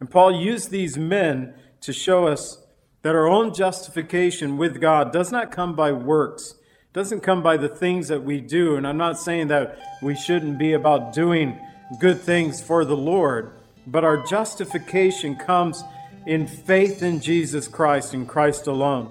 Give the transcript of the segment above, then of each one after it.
And Paul used these men to show us that our own justification with God does not come by works, doesn't come by the things that we do. And I'm not saying that we shouldn't be about doing good things for the Lord, but our justification comes in faith in Jesus Christ and Christ alone.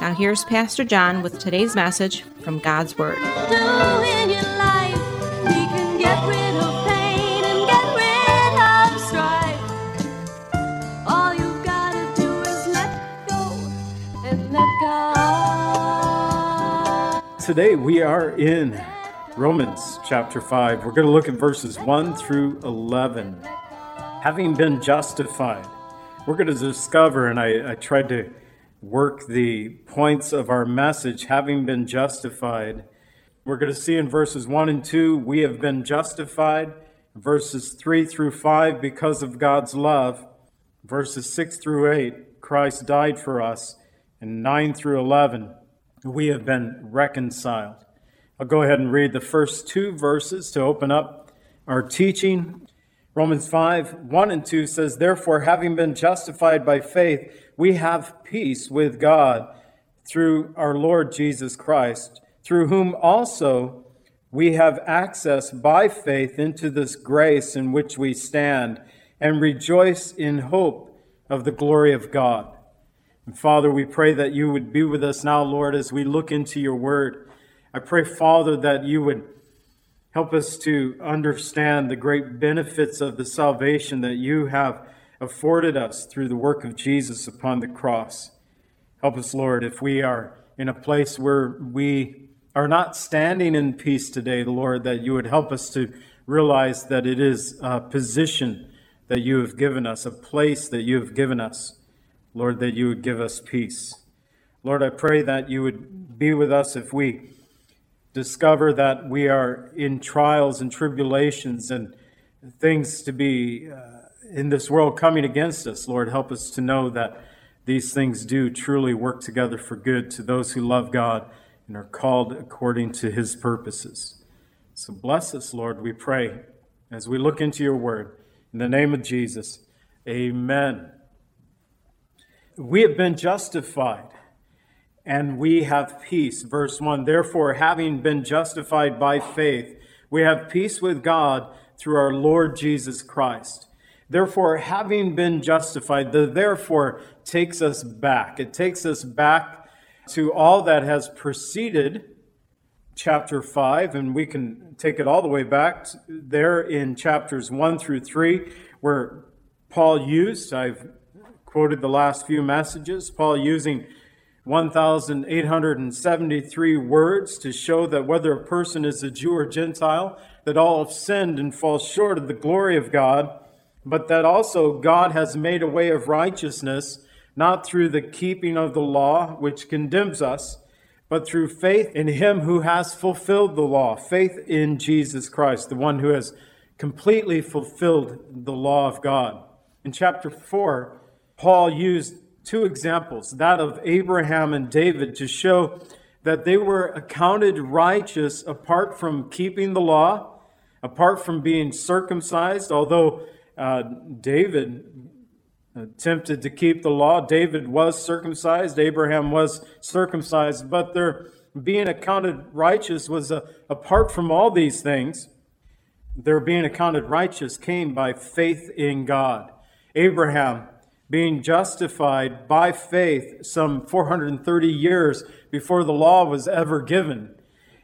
Now, here's Pastor John with today's message from God's Word. do in your life. We can get rid of pain and get rid of strife. All you've gotta do is let go and let God. Today we are in Romans chapter 5. We're going to look at verses 1 through 11. Having been justified, we're going to discover, and I, I tried to work the points of our message, having been justified. We're going to see in verses 1 and 2, we have been justified. Verses 3 through 5, because of God's love. Verses 6 through 8, Christ died for us. And 9 through 11, we have been reconciled. I'll go ahead and read the first two verses to open up our teaching. Romans 5 1 and 2 says, Therefore, having been justified by faith, we have peace with God through our Lord Jesus Christ, through whom also we have access by faith into this grace in which we stand and rejoice in hope of the glory of God. And Father, we pray that you would be with us now, Lord, as we look into your word. I pray, Father, that you would help us to understand the great benefits of the salvation that you have afforded us through the work of Jesus upon the cross. Help us, Lord, if we are in a place where we are not standing in peace today, Lord, that you would help us to realize that it is a position that you have given us, a place that you have given us. Lord, that you would give us peace. Lord, I pray that you would be with us if we discover that we are in trials and tribulations and things to be uh, in this world coming against us. Lord, help us to know that these things do truly work together for good to those who love God and are called according to his purposes. So bless us, Lord, we pray, as we look into your word. In the name of Jesus, amen. We have been justified and we have peace. Verse 1 Therefore, having been justified by faith, we have peace with God through our Lord Jesus Christ. Therefore, having been justified, the therefore takes us back. It takes us back to all that has preceded chapter 5, and we can take it all the way back there in chapters 1 through 3, where Paul used, I've quoted the last few messages, Paul using 1,873 words to show that whether a person is a Jew or Gentile, that all have sinned and fall short of the glory of God, but that also God has made a way of righteousness, not through the keeping of the law, which condemns us, but through faith in Him who has fulfilled the law, faith in Jesus Christ, the one who has completely fulfilled the law of God. In chapter 4, Paul used two examples, that of Abraham and David, to show that they were accounted righteous apart from keeping the law, apart from being circumcised, although uh, David attempted to keep the law. David was circumcised, Abraham was circumcised, but their being accounted righteous was uh, apart from all these things. Their being accounted righteous came by faith in God. Abraham being justified by faith some 430 years before the law was ever given,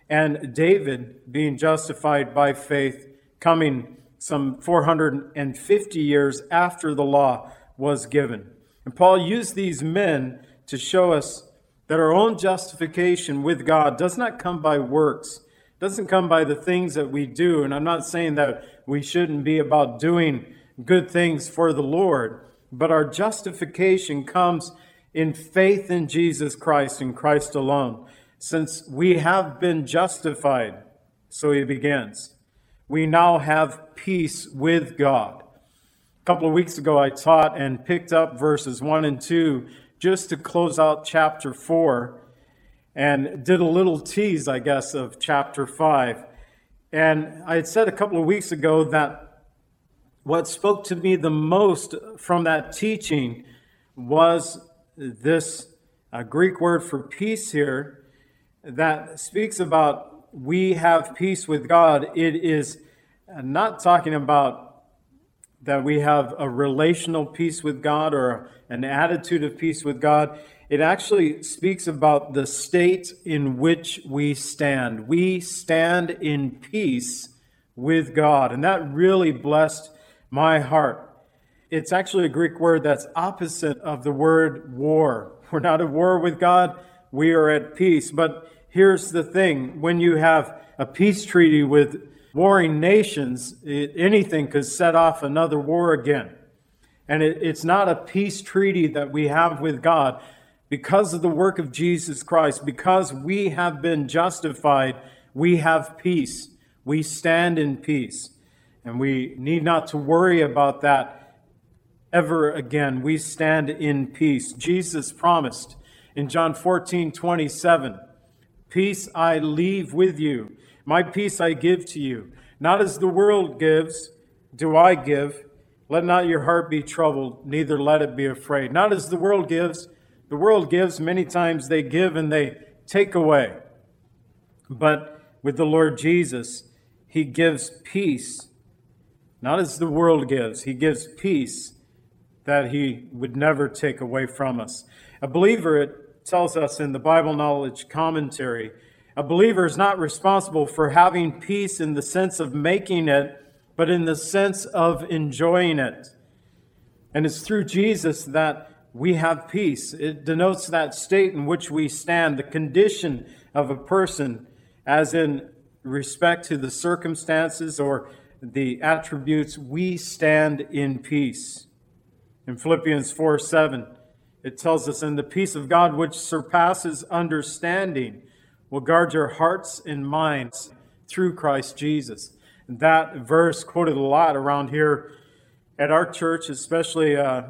and David being justified by faith coming some 450 years after the law was given. And Paul used these men to show us that our own justification with God does not come by works, doesn't come by the things that we do. And I'm not saying that we shouldn't be about doing good things for the Lord, but our justification comes in faith in Jesus Christ and Christ alone. Since we have been justified, so he begins, we now have peace with God. A couple of weeks ago, I taught and picked up verses 1 and 2 just to close out chapter 4 and did a little tease, I guess, of chapter 5. And I had said a couple of weeks ago that what spoke to me the most from that teaching was this uh, Greek word for peace here that speaks about we have peace with God. It is not talking about that we have a relational peace with God or an attitude of peace with God. It actually speaks about the state in which we stand. We stand in peace with God. And that really blessed my heart. It's actually a Greek word that's opposite of the word war. We're not at war with God, we are at peace. But here's the thing when you have a peace treaty with warring nations, it, anything could set off another war again. And it, it's not a peace treaty that we have with God. Because of the work of Jesus Christ, because we have been justified, we have peace. We stand in peace. And we need not to worry about that ever again. We stand in peace. Jesus promised in John 14 27, Peace I leave with you, my peace I give to you. Not as the world gives, do I give. Let not your heart be troubled, neither let it be afraid. Not as the world gives. The world gives, many times they give and they take away. But with the Lord Jesus, He gives peace, not as the world gives. He gives peace that He would never take away from us. A believer, it tells us in the Bible Knowledge Commentary, a believer is not responsible for having peace in the sense of making it, but in the sense of enjoying it. And it's through Jesus that we have peace. It denotes that state in which we stand, the condition of a person, as in respect to the circumstances or the attributes, we stand in peace. In Philippians 4 7, it tells us, And the peace of God, which surpasses understanding, will guard your hearts and minds through Christ Jesus. That verse quoted a lot around here at our church, especially uh,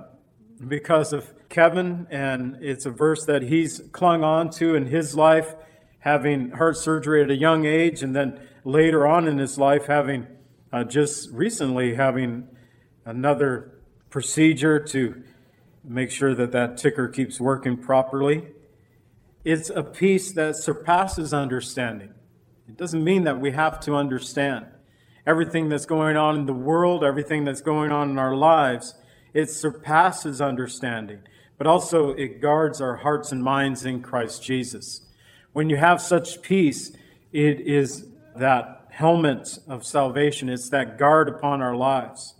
because of Kevin, and it's a verse that he's clung on to in his life, having heart surgery at a young age, and then later on in his life, having uh, just recently having another procedure to make sure that that ticker keeps working properly. It's a peace that surpasses understanding. It doesn't mean that we have to understand everything that's going on in the world, everything that's going on in our lives. It surpasses understanding, but also it guards our hearts and minds in Christ Jesus. When you have such peace, it is that helmet of salvation, it's that guard upon our lives.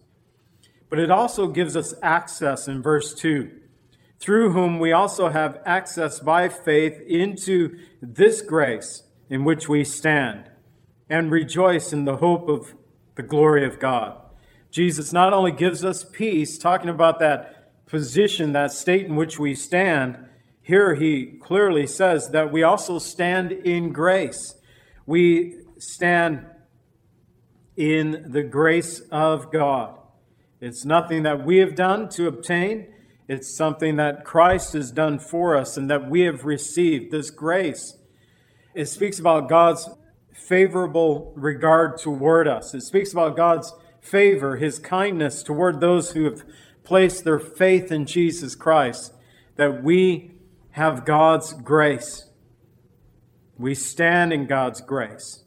But it also gives us access in verse 2 through whom we also have access by faith into this grace in which we stand and rejoice in the hope of the glory of God. Jesus not only gives us peace, talking about that position, that state in which we stand, here he clearly says that we also stand in grace. We stand in the grace of God. It's nothing that we have done to obtain, it's something that Christ has done for us and that we have received, this grace. It speaks about God's favorable regard toward us. It speaks about God's favor, his kindness toward those who have placed their faith in Jesus Christ, that we have God's grace. We stand in God's grace.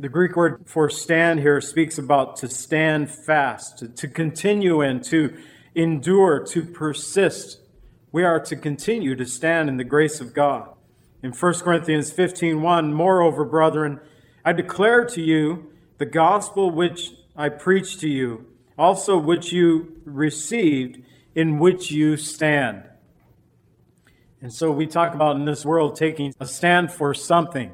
The Greek word for stand here speaks about to stand fast, to, to continue in, to endure, to persist. We are to continue to stand in the grace of God. In 1 Corinthians 15 1, moreover, brethren, I declare to you the gospel which I preached to you, also which you received, in which you stand. And so we talk about in this world taking a stand for something,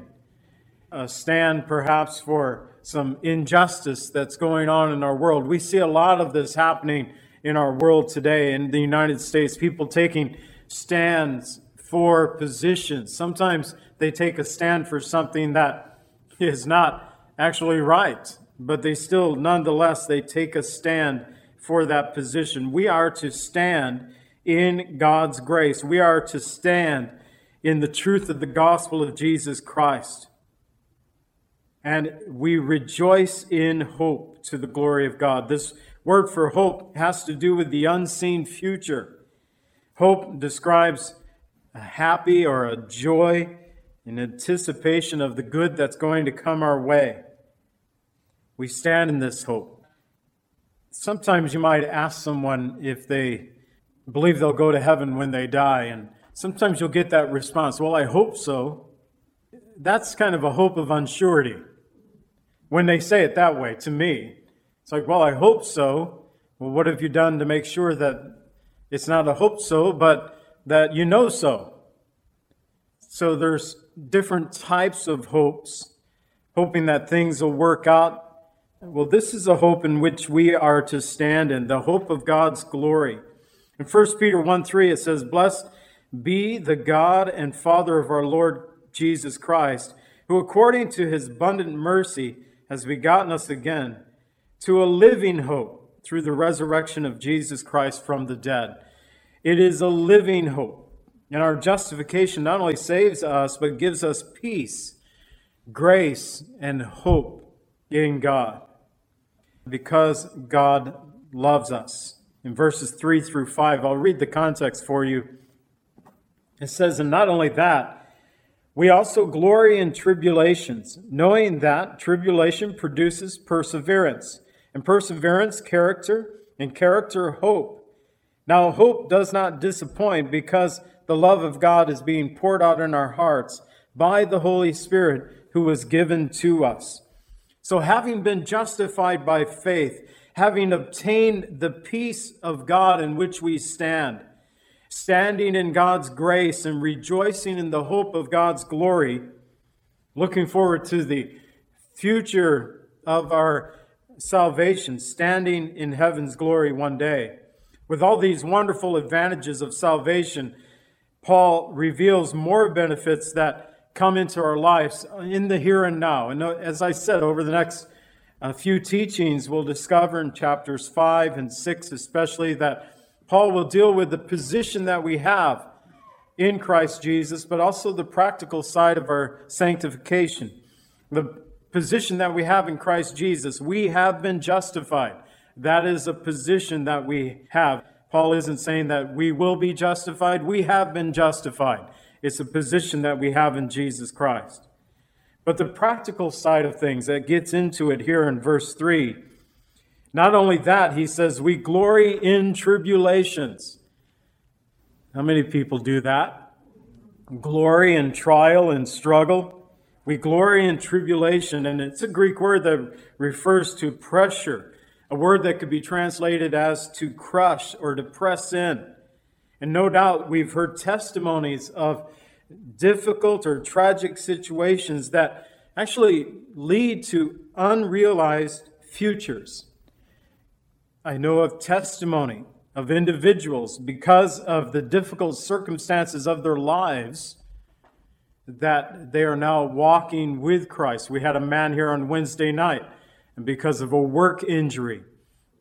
a stand perhaps for some injustice that's going on in our world. We see a lot of this happening in our world today in the United States, people taking stands for positions. Sometimes they take a stand for something that is not actually right, but they still, nonetheless, they take a stand for that position. We are to stand in God's grace. We are to stand in the truth of the gospel of Jesus Christ. And we rejoice in hope to the glory of God. This word for hope has to do with the unseen future. Hope describes a happy or a joy in anticipation of the good that's going to come our way. We stand in this hope. Sometimes you might ask someone if they believe they'll go to heaven when they die, and sometimes you'll get that response, Well, I hope so. That's kind of a hope of unsurety when they say it that way to me. It's like, Well, I hope so. Well, what have you done to make sure that it's not a hope so, but that you know so? So there's different types of hopes, hoping that things will work out. Well, this is a hope in which we are to stand in, the hope of God's glory. In 1 Peter 1 3, it says, Blessed be the God and Father of our Lord Jesus Christ, who according to his abundant mercy has begotten us again to a living hope through the resurrection of Jesus Christ from the dead. It is a living hope. And our justification not only saves us, but gives us peace, grace, and hope in God because God loves us. In verses 3 through 5, I'll read the context for you. It says, And not only that, we also glory in tribulations, knowing that tribulation produces perseverance, and perseverance, character, and character, hope. Now, hope does not disappoint because the love of God is being poured out in our hearts by the Holy Spirit who was given to us. So, having been justified by faith, having obtained the peace of God in which we stand, standing in God's grace and rejoicing in the hope of God's glory, looking forward to the future of our salvation, standing in heaven's glory one day. With all these wonderful advantages of salvation, Paul reveals more benefits that come into our lives in the here and now. And as I said, over the next uh, few teachings, we'll discover in chapters 5 and 6, especially, that Paul will deal with the position that we have in Christ Jesus, but also the practical side of our sanctification. The position that we have in Christ Jesus, we have been justified. That is a position that we have. Paul isn't saying that we will be justified. We have been justified. It's a position that we have in Jesus Christ. But the practical side of things that gets into it here in verse 3, not only that, he says, we glory in tribulations. How many people do that? Glory in trial and struggle. We glory in tribulation, and it's a Greek word that refers to pressure a word that could be translated as to crush or to press in. And no doubt we've heard testimonies of difficult or tragic situations that actually lead to unrealized futures. I know of testimony of individuals because of the difficult circumstances of their lives that they are now walking with Christ. We had a man here on Wednesday night and because of a work injury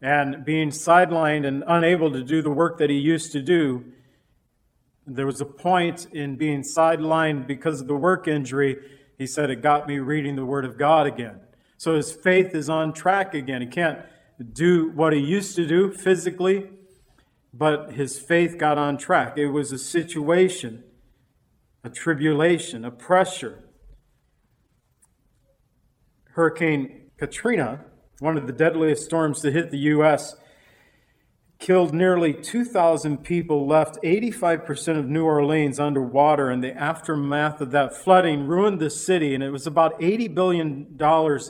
and being sidelined and unable to do the work that he used to do, there was a point in being sidelined because of the work injury. He said, It got me reading the Word of God again. So his faith is on track again. He can't do what he used to do physically, but his faith got on track. It was a situation, a tribulation, a pressure. Hurricane Katrina, one of the deadliest storms to hit the U.S., killed nearly 2,000 people, left 85% of New Orleans underwater, and the aftermath of that flooding ruined the city, and it was about $80 billion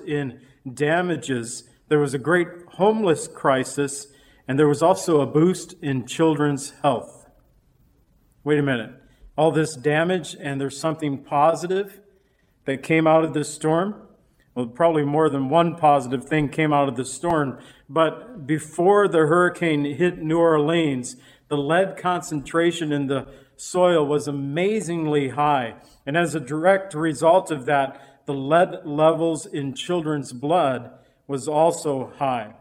in damages. There was a great homeless crisis, and there was also a boost in children's health. Wait a minute. All this damage, and there's something positive that came out of this storm? Well, probably more than one positive thing came out of the storm. But before the hurricane hit New Orleans, the lead concentration in the soil was amazingly high. And as a direct result of that, the lead levels in children's blood was also high.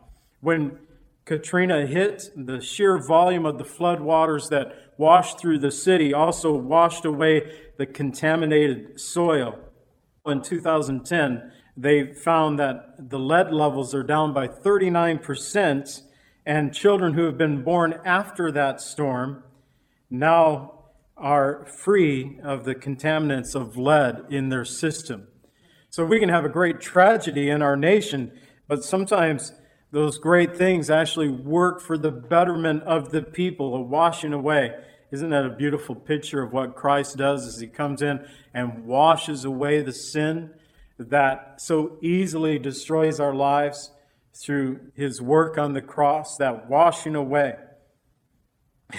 When Katrina hit, the sheer volume of the flood waters that washed through the city also washed away the contaminated soil. In 2010, they found that the lead levels are down by 39%, and children who have been born after that storm now are free of the contaminants of lead in their system. So we can have a great tragedy in our nation, but sometimes those great things actually work for the betterment of the people, a washing away. Isn't that a beautiful picture of what Christ does as he comes in and washes away the sin? that so easily destroys our lives through his work on the cross, that washing away.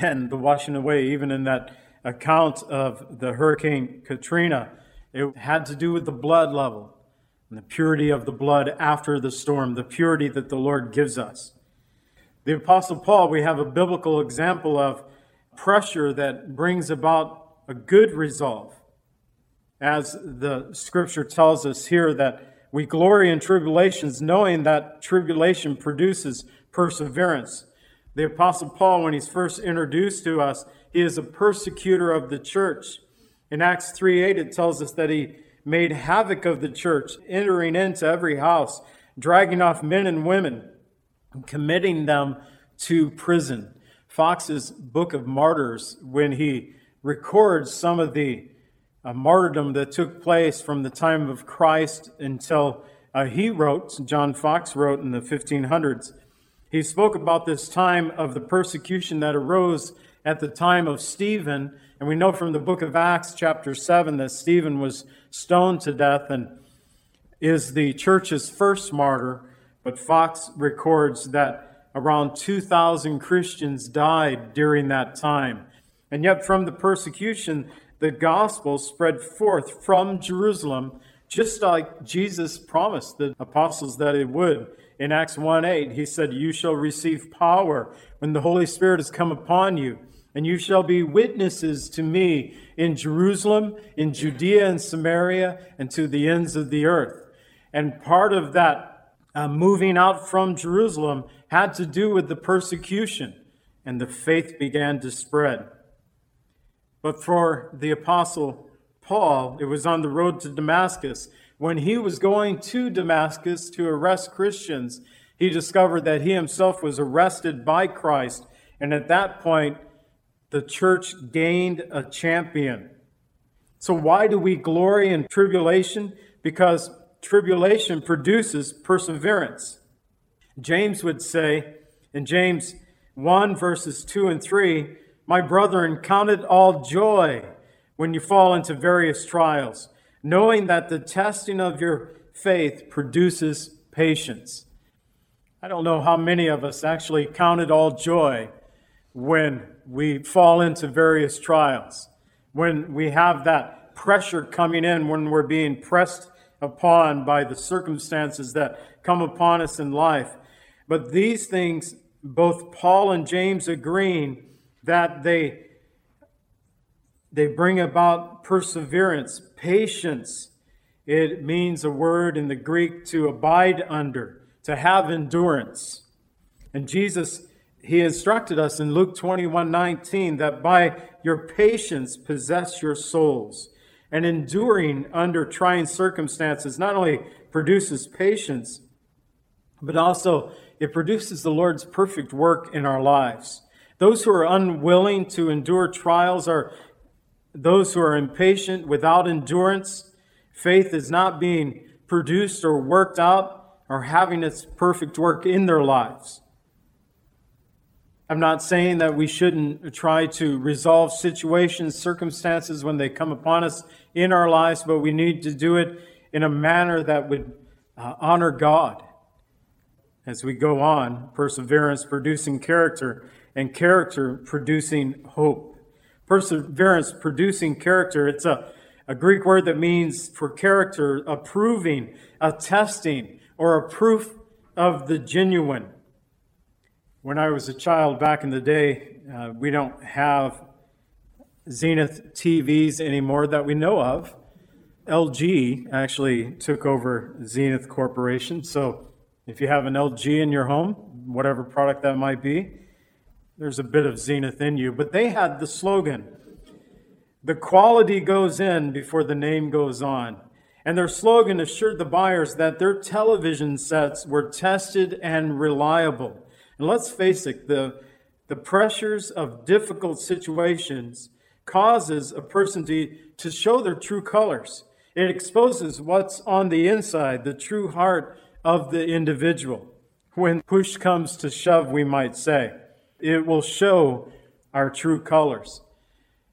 And the washing away, even in that account of the Hurricane Katrina, it had to do with the blood level and the purity of the blood after the storm, the purity that the Lord gives us. The Apostle Paul, we have a biblical example of pressure that brings about a good resolve as the scripture tells us here that we glory in tribulations, knowing that tribulation produces perseverance. The Apostle Paul, when he's first introduced to us, he is a persecutor of the church. In Acts 3 8, it tells us that he made havoc of the church, entering into every house, dragging off men and women, and committing them to prison. Foxe's Book of Martyrs, when he records some of the a martyrdom that took place from the time of Christ until uh, he wrote, John Foxe wrote in the 1500s. He spoke about this time of the persecution that arose at the time of Stephen. And we know from the book of Acts, chapter 7, that Stephen was stoned to death and is the church's first martyr. But Foxe records that around 2,000 Christians died during that time. And yet, from the persecution, the gospel spread forth from Jerusalem, just like Jesus promised the apostles that it would. In Acts 1 8, he said, You shall receive power when the Holy Spirit has come upon you, and you shall be witnesses to me in Jerusalem, in Judea and Samaria, and to the ends of the earth. And part of that uh, moving out from Jerusalem had to do with the persecution, and the faith began to spread. But for the Apostle Paul, it was on the road to Damascus. When he was going to Damascus to arrest Christians, he discovered that he himself was arrested by Christ. And at that point, the church gained a champion. So, why do we glory in tribulation? Because tribulation produces perseverance. James would say in James 1, verses 2 and 3 my brethren, count it all joy when you fall into various trials, knowing that the testing of your faith produces patience. I don't know how many of us actually count it all joy when we fall into various trials, when we have that pressure coming in, when we're being pressed upon by the circumstances that come upon us in life. But these things, both Paul and James agreeing, that they they bring about perseverance, patience. It means a word in the Greek to abide under, to have endurance. And Jesus, he instructed us in Luke 21 19 that by your patience possess your souls. And enduring under trying circumstances not only produces patience, but also it produces the Lord's perfect work in our lives. Those who are unwilling to endure trials are those who are impatient without endurance. Faith is not being produced or worked out or having its perfect work in their lives. I'm not saying that we shouldn't try to resolve situations, circumstances when they come upon us in our lives, but we need to do it in a manner that would uh, honor God. As we go on, perseverance producing character, and character producing hope. Perseverance producing character, it's a, a Greek word that means for character, approving, attesting, or a proof of the genuine. When I was a child back in the day, uh, we don't have Zenith TVs anymore that we know of. LG actually took over Zenith Corporation. So if you have an LG in your home, whatever product that might be, there's a bit of Zenith in you. But they had the slogan the quality goes in before the name goes on. And their slogan assured the buyers that their television sets were tested and reliable. And let's face it, the, the pressures of difficult situations causes a person to, to show their true colors. It exposes what's on the inside, the true heart of the individual. When push comes to shove, we might say, it will show our true colors.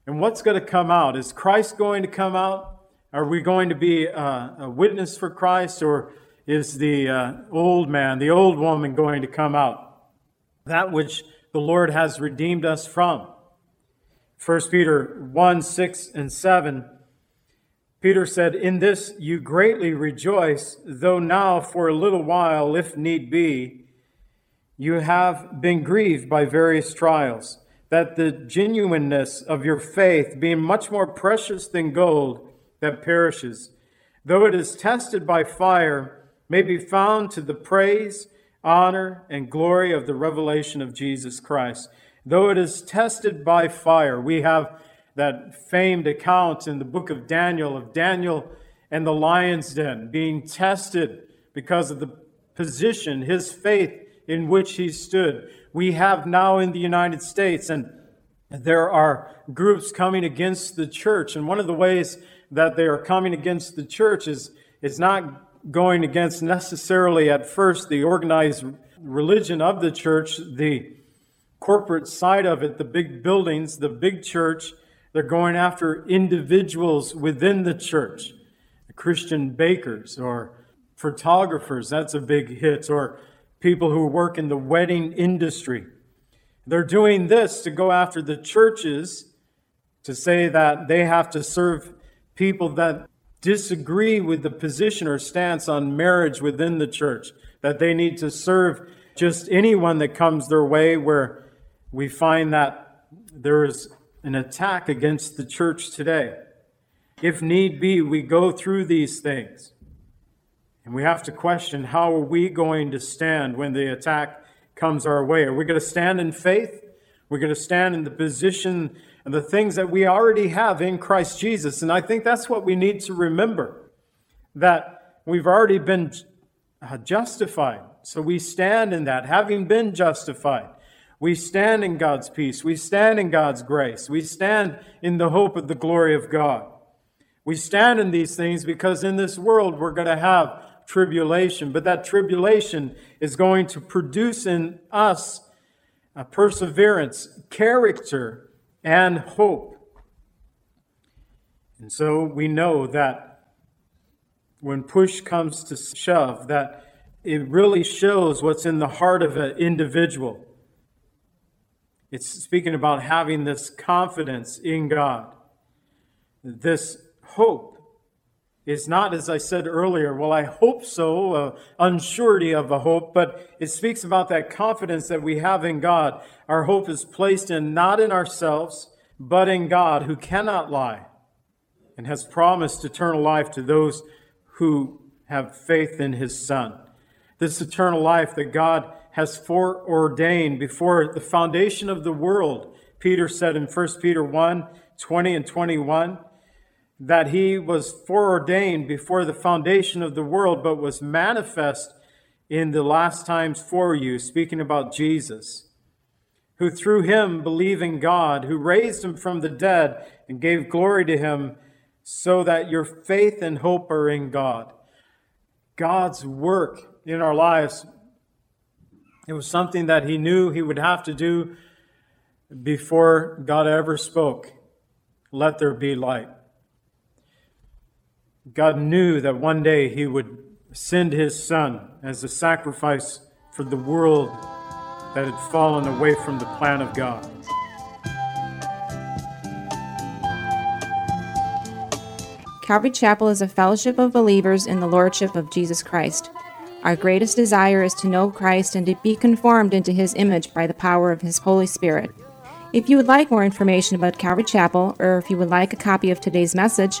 And what's going to come out? Is Christ going to come out? Are we going to be a, a witness for Christ, or is the uh, old man, the old woman going to come out? That which the Lord has redeemed us from. 1 Peter 1 6 and 7. Peter said, In this you greatly rejoice, though now for a little while, if need be, you have been grieved by various trials, that the genuineness of your faith, being much more precious than gold that perishes, though it is tested by fire, may be found to the praise honor, and glory of the revelation of Jesus Christ. Though it is tested by fire, we have that famed account in the book of Daniel of Daniel and the lion's den being tested because of the position, his faith in which he stood. We have now in the United States, and there are groups coming against the church. And one of the ways that they are coming against the church is, is not going against necessarily at first the organized religion of the church, the corporate side of it, the big buildings, the big church. They're going after individuals within the church, Christian bakers or photographers, that's a big hit, or people who work in the wedding industry. They're doing this to go after the churches to say that they have to serve people that disagree with the position or stance on marriage within the church, that they need to serve just anyone that comes their way, where we find that there is an attack against the church today. If need be, we go through these things. And we have to question how are we going to stand when the attack comes our way? Are we going to stand in faith? We're going to stand in the position and the things that we already have in Christ Jesus. And I think that's what we need to remember that we've already been uh, justified. So we stand in that, having been justified. We stand in God's peace. We stand in God's grace. We stand in the hope of the glory of God. We stand in these things because in this world we're going to have tribulation, but that tribulation is going to produce in us a perseverance, character, and hope. And so we know that when push comes to shove, that it really shows what's in the heart of an individual. It's speaking about having this confidence in God, this hope is not, as I said earlier, well, I hope so, uh, unsurety of a hope, but it speaks about that confidence that we have in God. Our hope is placed in not in ourselves, but in God, who cannot lie and has promised eternal life to those who have faith in his Son. This eternal life that God has foreordained before the foundation of the world, Peter said in 1 Peter 1 20 and 21 that he was foreordained before the foundation of the world, but was manifest in the last times for you, speaking about Jesus, who through him believe in God, who raised him from the dead and gave glory to him, so that your faith and hope are in God. God's work in our lives It was something that he knew he would have to do before God ever spoke, Let there be light. God knew that one day he would send his son as a sacrifice for the world that had fallen away from the plan of God. Calvary Chapel is a fellowship of believers in the Lordship of Jesus Christ. Our greatest desire is to know Christ and to be conformed into his image by the power of his Holy Spirit. If you would like more information about Calvary Chapel, or if you would like a copy of today's message,